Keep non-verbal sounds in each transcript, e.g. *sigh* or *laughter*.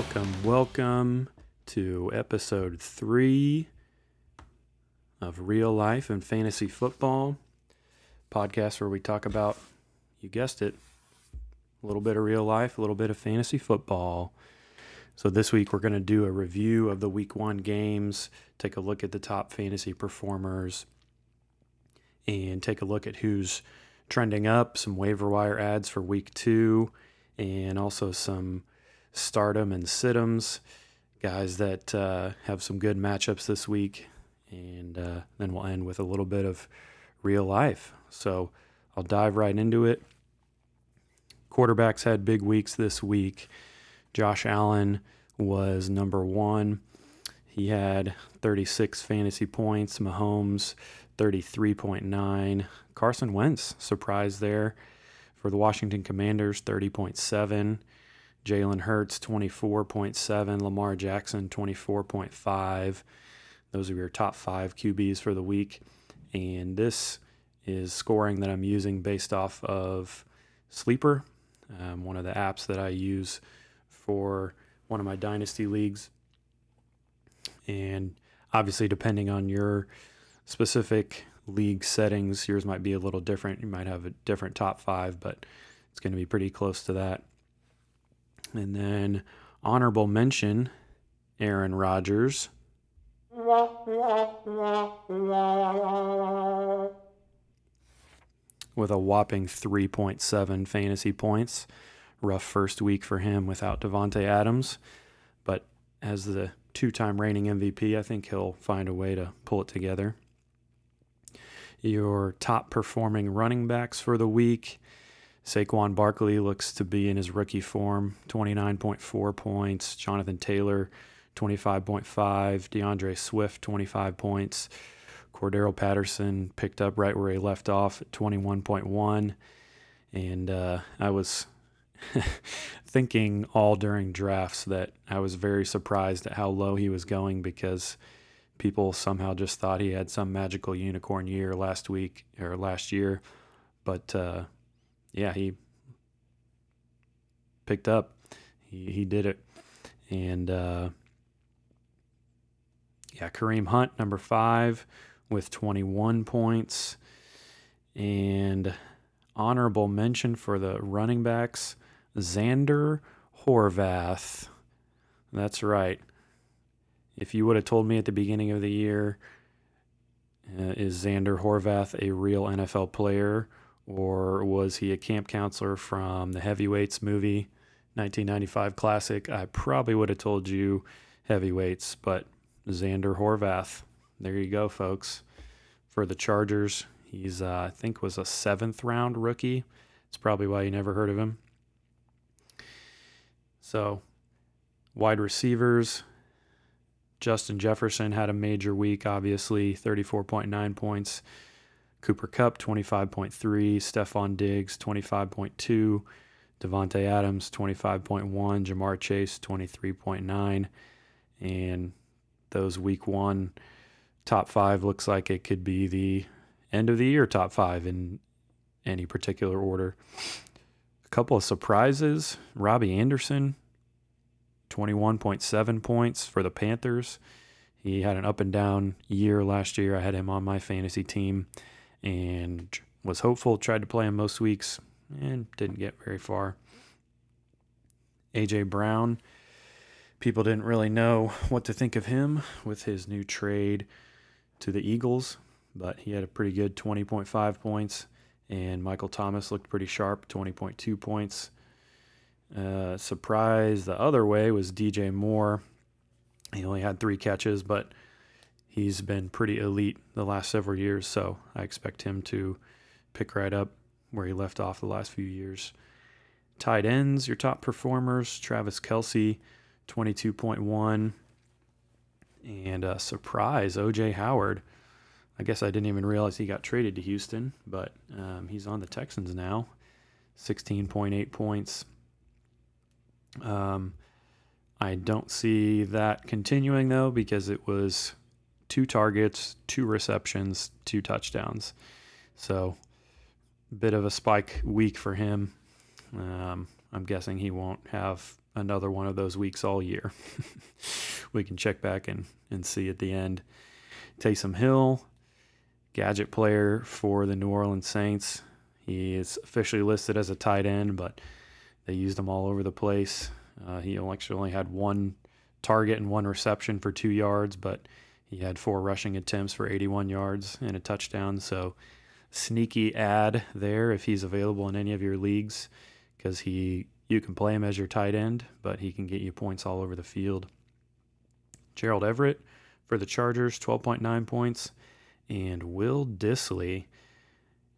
welcome, welcome to episode three of Real Life and Fantasy Football podcast, where we talk about, you guessed it, a little bit of real life, a little bit of fantasy football. So this week we're going to do a review of the week one games, take a look at the top fantasy performers, and take a look at who's trending up, some waiver wire ads for week two, and also some stardom and situms, guys that uh, have some good matchups this week. And uh, then we'll end with a little bit of real life. So I'll dive right into it. Quarterbacks had big weeks this week. Josh Allen was number one. He had 36 fantasy points. Mahomes, 33.9. Carson Wentz, surprise there for the Washington Commanders, 30.7. Jalen Hurts, 24.7. Lamar Jackson, 24.5. Those are your top five QBs for the week. And this is scoring that I'm using based off of Sleeper, um, one of the apps that I use for one of my dynasty leagues. And obviously, depending on your specific league settings, yours might be a little different. You might have a different top five, but it's going to be pretty close to that. And then honorable mention Aaron Rodgers. With a whopping 3.7 fantasy points. Rough first week for him without Davante Adams. But as the two time reigning MVP, I think he'll find a way to pull it together. Your top performing running backs for the week. Saquon Barkley looks to be in his rookie form, 29.4 points. Jonathan Taylor, 25.5. D'Andre Swift, 25 points. Cordarrelle Patterson picked up right where he left off at 21.1. And uh, I was *laughs* thinking all during drafts that I was very surprised at how low he was going because people somehow just thought he had some magical unicorn year last week or last year. But uh, yeah, he picked up. He he did it, and uh, yeah, Kareem Hunt number five with 21 points, and honorable mention for the running backs, Zander Horvath. That's right. If you would have told me at the beginning of the year, uh, is Zander Horvath a real NFL player? Or was he a camp counselor from the Heavyweights movie, 1995 classic? I probably would have told you Heavyweights, but Zander Horvath. There you go, folks. For the Chargers, he's uh, I think was a seventh round rookie. It's probably why you never heard of him. So, wide receivers. Justin Jefferson had a major week, obviously, 34.9 points. Cooper Kupp, 25.3. Stefon Diggs, 25.2. Davante Adams, 25.1. Ja'Marr Chase, 23.9. And those week one top five looks like it could be the end of the year top five in any particular order. A couple of surprises. Robbie Anderson, 21.7 points for the Panthers. He had an up and down year last year. I had him on my fantasy team and was hopeful. Tried to play him most weeks and didn't get very far. AJ Brown, people didn't really know what to think of him with his new trade to the Eagles, but he had a pretty good 20.5 points. And Michael Thomas looked pretty sharp, 20.2 points. Uh, surprise the other way was DJ Moore. He only had three catches, but he's been pretty elite the last several years, so I expect him to pick right up where he left off the last few years. Tight ends, your top performers Travis Kelce, 22.1. And a surprise, OJ Howard. I guess I didn't even realize he got traded to Houston, but um, he's on the Texans now. 16.8 points. Um, I don't see that continuing though because it was two targets, two receptions, two touchdowns. So, bit of a spike week for him. Um, I'm guessing he won't have another one of those weeks all year. *laughs* we can check back and, and see at the end. Taysom Hill, gadget player for the New Orleans Saints. He is officially listed as a tight end, but they used him all over the place. Uh, he actually only had one target and one reception for two yards, but he had four rushing attempts for 81 yards and a touchdown. So, sneaky ad there if he's available in any of your leagues because he you can play him as your tight end, but he can get you points all over the field. Gerald Everett for the Chargers, 12.9 points, and Will Dissly.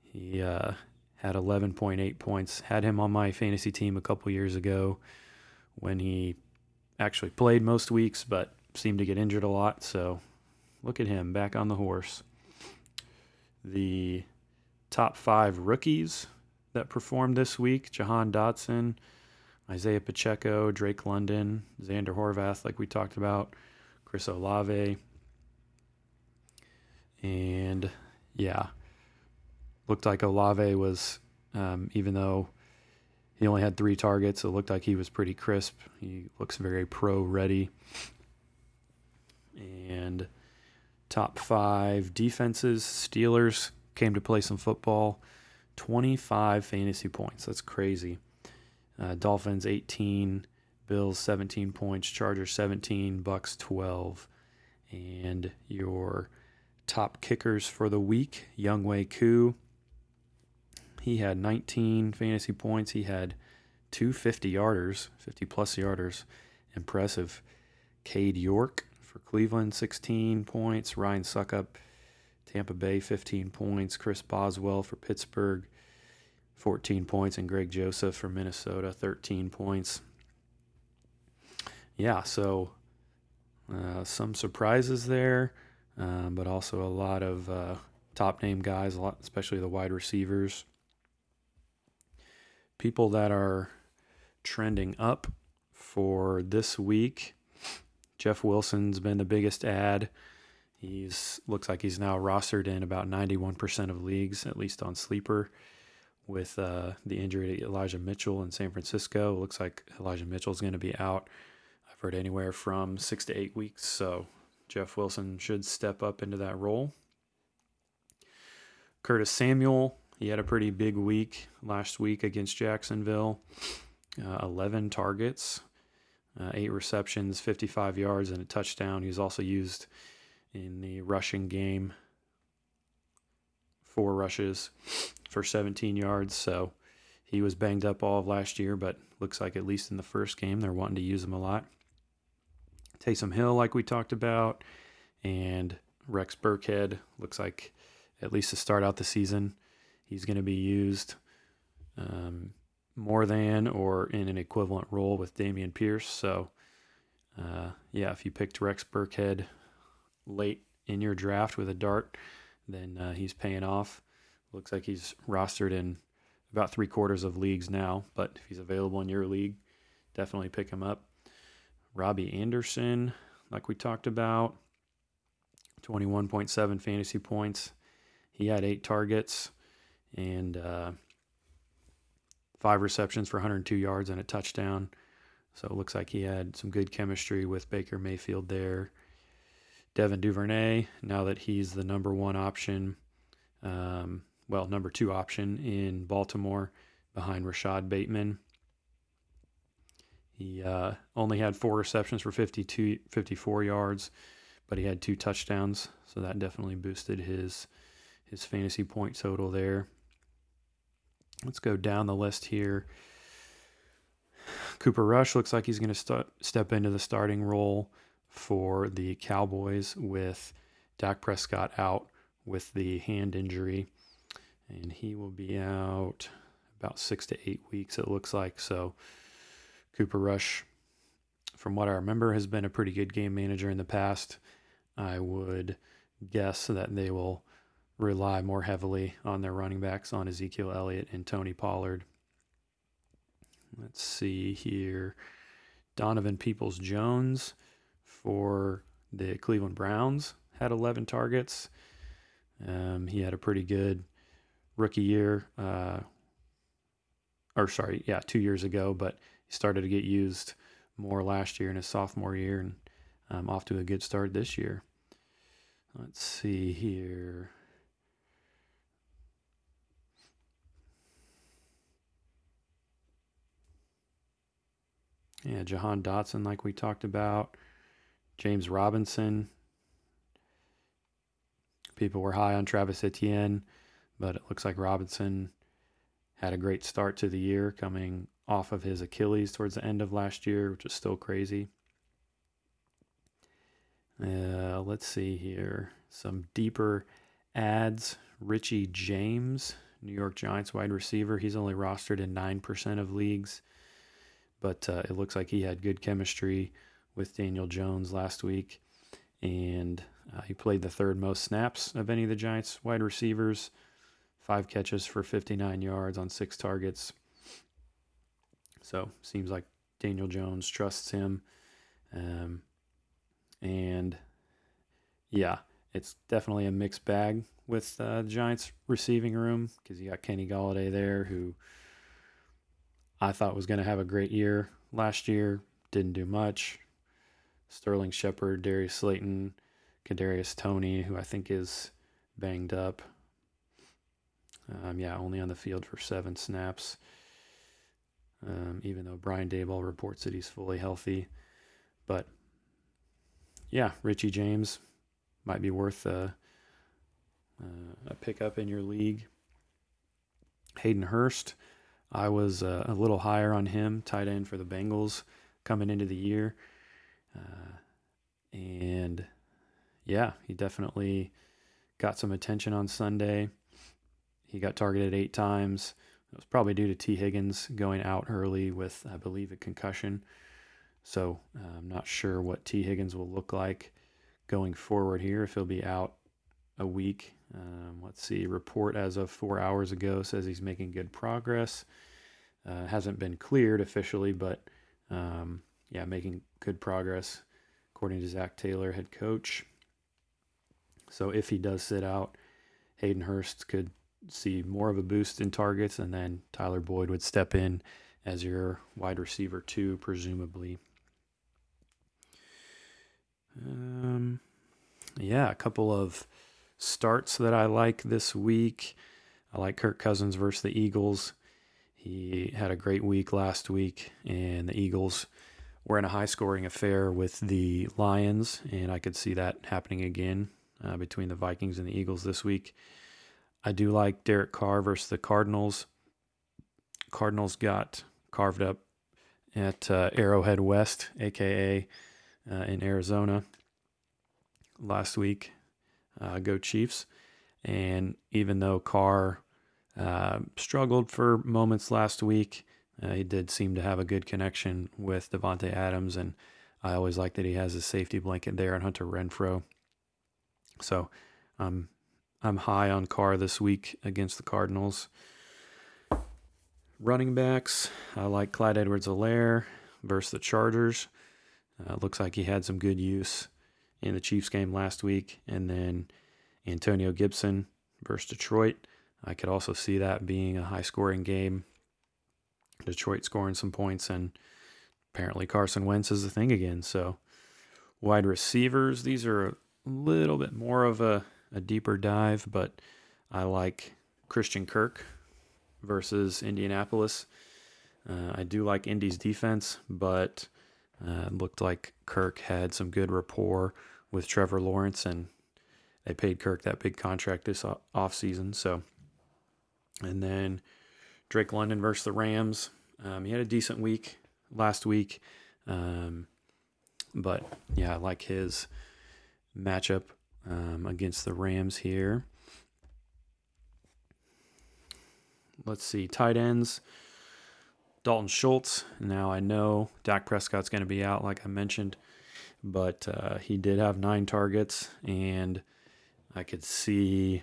he uh, had 11.8 points. Had him on my fantasy team a couple years ago when he actually played most weeks, but seemed to get injured a lot. So look at him back on the horse. The top five rookies that performed this week Jahan Dotson, Isaiah Pacheco, Drake London, Zander Horvath, like we talked about, Chris Olave. And yeah, looked like Olave was, um, even though he only had three targets, it looked like he was pretty crisp. He looks very pro ready. And top five defenses Steelers came to play some football. 25 fantasy points. That's crazy. Uh, Dolphins 18, Bills 17 points, Chargers 17, Bucs 12. And your top kickers for the week, Younghoe Koo. He had 19 fantasy points. He had two 50 yarders, 50 plus yarders. Impressive. Cade York Cleveland, 16 points. Ryan Succop, Tampa Bay, 15 points. Chris Boswell for Pittsburgh, 14 points. And Greg Joseph for Minnesota, 13 points. Yeah, so uh, some surprises there, um, but also a lot of uh, top name guys, a lot, especially the wide receivers. People that are trending up for this week. Jeff Wilson's been the biggest ad. He's looks like he's now rostered in about 91% of leagues, at least on sleeper. With uh, the injury to Elijah Mitchell in San Francisco, it looks like Elijah Mitchell's going to be out. I've heard anywhere from six to eight weeks, so Jeff Wilson should step up into that role. Curtis Samuel, he had a pretty big week last week against Jacksonville. Uh, 11 targets, uh, eight receptions, 55 yards, and a touchdown. He was also used in the rushing game, four rushes for 17 yards. So he was banged up all of last year, but looks like at least in the first game they're wanting to use him a lot. Taysom Hill, like we talked about, and Rex Burkhead looks like at least to start out the season, he's going to be used um, more than or in an equivalent role with Dameon Pierce. So, uh, yeah, if you picked Rex Burkhead late in your draft with a dart, then uh, he's paying off. Looks like he's rostered in about three quarters of leagues now, but if he's available in your league, definitely pick him up. Robbie Anderson, like we talked about, 21.7 fantasy points. He had eight targets and uh, five receptions for 102 yards and a touchdown. So it looks like he had some good chemistry with Baker Mayfield there. Devin Duvernay, now that he's the number one option, um, well, number two option in Baltimore behind Rashod Bateman. He uh, only had four receptions for 52, 54 yards, but he had two touchdowns, so that definitely boosted his his fantasy point total there. Let's go down the list here. Cooper Rush looks like he's going to st- step into the starting role for the Cowboys with Dak Prescott out with the hand injury. And he will be out about six to eight weeks, it looks like. So, Cooper Rush, from what I remember, has been a pretty good game manager in the past. I would guess that they will rely more heavily on their running backs on Ezekiel Elliott and Tony Pollard. Let's see here. Donovan Peoples Jones for the Cleveland Browns had 11 targets. Um, he had a pretty good rookie year. Uh, or sorry, yeah, two years ago, but he started to get used more last year in his sophomore year and um, off to a good start this year. Let's see here. Yeah, Jahan Dotson, like we talked about. James Robinson. People were high on Travis Etienne, but it looks like Robinson had a great start to the year coming off of his Achilles towards the end of last year, which is still crazy. Uh, let's see here. Some deeper ads. Richie James, New York Giants wide receiver. He's only rostered in 9% of leagues but uh, it looks like he had good chemistry with Daniel Jones last week, and uh, he played the third most snaps of any of the Giants wide receivers. Five catches for 59 yards on six targets. So seems like Daniel Jones trusts him, um, and yeah, it's definitely a mixed bag with uh, the Giants receiving room because you got Kenny Golladay there who I thought was going to have a great year last year. Didn't do much. Sterling Shepard, Darius Slayton, Kadarius Toney, who I think is banged up. Um, yeah, only on the field for seven snaps. Um, even though Brian Daboll reports that he's fully healthy, but yeah, Richie James might be worth a, a pickup in your league. Hayden Hurst I was uh, a little higher on him, tight end for the Bengals coming into the year. Uh, and yeah, he definitely got some attention on Sunday. He got targeted eight times. It was probably due to Tee Higgins going out early with, I believe, a concussion. So uh, I'm not sure what Tee Higgins will look like going forward here, if he'll be out a week um, let's see, report as of four hours ago says he's making good progress. Uh, hasn't been cleared officially, but um, yeah, making good progress according to Zac Taylor, head coach. So if he does sit out, Hayden Hurst could see more of a boost in targets, and then Tyler Boyd would step in as your wide receiver two, presumably. Um, yeah, a couple of starts that I like this week. I like Kirk Cousins versus the Eagles. He had a great week last week, and the Eagles were in a high scoring affair with the Lions, and I could see that happening again uh, between the Vikings and the Eagles this week. I do like Derek Carr versus the Cardinals. Cardinals got carved up at uh, Arrowhead West, aka uh, in Arizona, last week uh, go Chiefs. And even though Carr uh, struggled for moments last week, uh, he did seem to have a good connection with Davante Adams, and I always like that he has a safety blanket there and Hunter Renfrow. So um, I'm high on Carr this week against the Cardinals. Running backs, I like Clyde Edwards-Helaire versus the Chargers. Uh, looks like he had some good use in the Chiefs game last week, and then Antonio Gibson versus Detroit. I could also see that being a high scoring game. Detroit scoring some points, and apparently Carson Wentz is the thing again. So, wide receivers, these are a little bit more of a, a deeper dive, but I like Christian Kirk versus Indianapolis. Uh, I do like Indy's defense, but uh, looked like Kirk had some good rapport with Trevor Lawrence, and they paid Kirk that big contract this offseason. So, and then Drake London versus the Rams. Um, he had a decent week last week, um, but yeah, I like his matchup um, against the Rams here. Let's see, tight ends. Dalton Schultz. Now I know Dak Prescott's going to be out, like I mentioned, but uh, he did have nine targets, and I could see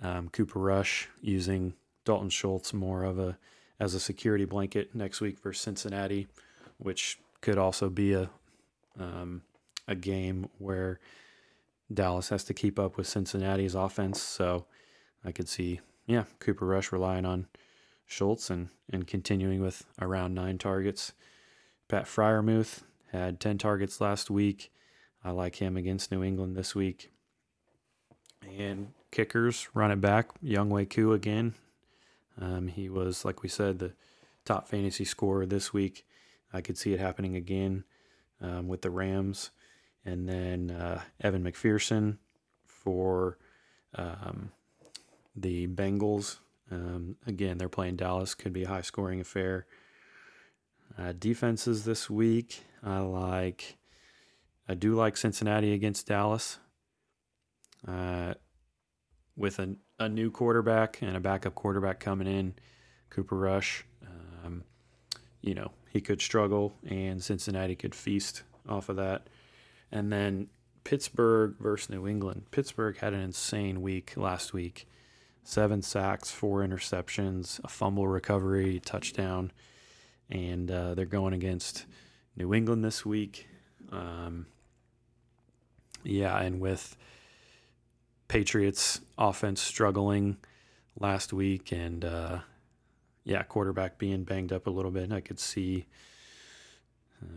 um, Cooper Rush using Dalton Schultz more of a as a security blanket next week for Cincinnati, which could also be a um, a game where Dallas has to keep up with Cincinnati's offense. So I could see, yeah, Cooper Rush relying on Schultz and, and continuing with around nine targets. Pat Freiermuth had 10 targets last week. I like him against New England this week. And kickers, run it back, Younghoe Koo again. Um, he was, like we said, the top fantasy scorer this week. I could see it happening again um, with the Rams. And then uh, Evan McPherson for um, the Bengals. Um, again, they're playing Dallas. Could be a high scoring affair. Uh, defenses this week. I like. I do like Cincinnati against Dallas. Uh, with a, a new quarterback and a backup quarterback coming in, Cooper Rush, um, you know, he could struggle and Cincinnati could feast off of that. And then Pittsburgh versus New England. Pittsburgh had an insane week last week seven sacks, four interceptions, a fumble recovery, touchdown. And uh, they're going against New England this week. Um, yeah, and with Patriots offense struggling last week, and uh, yeah, quarterback being banged up a little bit. I could see,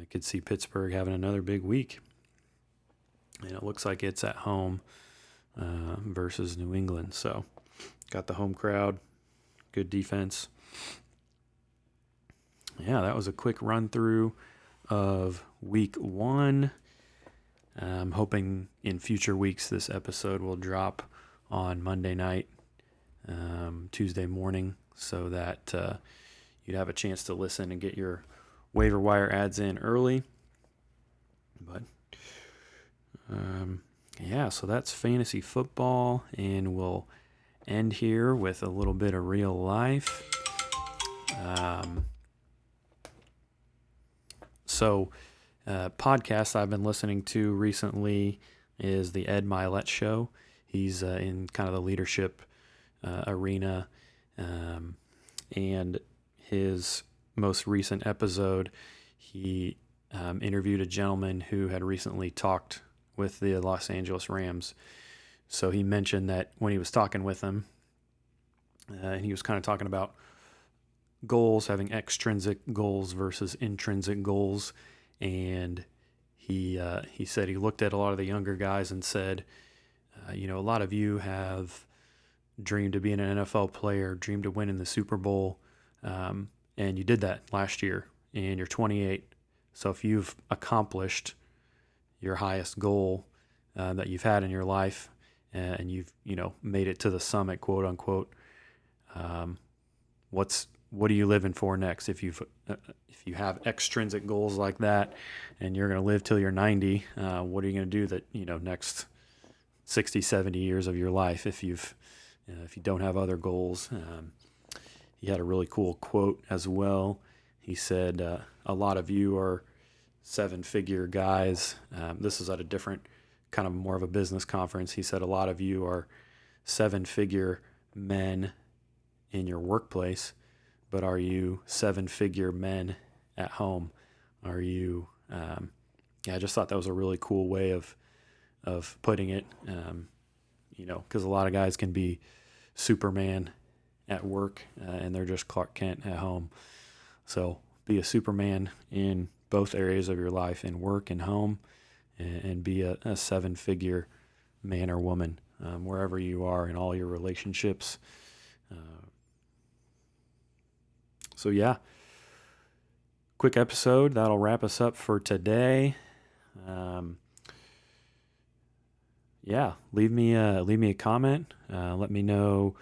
I could see Pittsburgh having another big week, and it looks like it's at home uh, versus New England. So, got the home crowd, good defense. Yeah, that was a quick run through of week one. I'm hoping in future weeks this episode will drop on Monday night, um, Tuesday morning, so that uh, you'd have a chance to listen and get your waiver wire ads in early. But um, yeah, so that's fantasy football, and we'll end here with a little bit of real life. Um, so uh, podcast I've been listening to recently is the Ed Mylett Show. He's uh, in kind of the leadership uh, arena, um, and his most recent episode, he um, interviewed a gentleman who had recently talked with the Los Angeles Rams. So he mentioned that when he was talking with them, uh, and he was kind of talking about goals, having extrinsic goals versus intrinsic goals and he uh, he said he looked at a lot of the younger guys and said, uh, you know, a lot of you have dreamed to being an NFL player, dreamed of winning the Super Bowl, um, and you did that last year, and you're 28. So if you've accomplished your highest goal uh, that you've had in your life, and you've you know made it to the summit, quote unquote, um, what's what are you living for next? If you've uh, if you have extrinsic goals like that, and you're going to live till you're 90, uh, what are you going to do that you know next 60, 70 years of your life if you've uh, if you don't have other goals? Um, he had a really cool quote as well. He said, uh, "A lot of you are seven-figure guys. Um, this is at a different kind of more of a business conference. He said a lot of you are seven-figure men in your workplace." but are you seven figure men at home? Are you, um, yeah, I just thought that was a really cool way of, of putting it. Um, you know, because a lot of guys can be Superman at work uh, and they're just Clark Kent at home. So be a Superman in both areas of your life, in work and home, and, and be a, a seven figure man or woman um, wherever you are in all your relationships. Uh, so yeah, quick episode that'll wrap us up for today. Um, yeah, leave me a, leave me a comment. Uh, let me know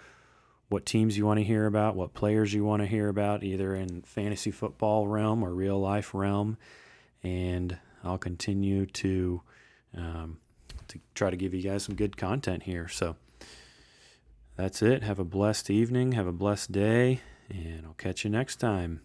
what teams you want to hear about, what players you want to hear about, either in fantasy football realm or real life realm, and I'll continue to um, to try to give you guys some good content here. So that's it. Have a blessed evening. Have a blessed day and I'll catch you next time.